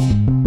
you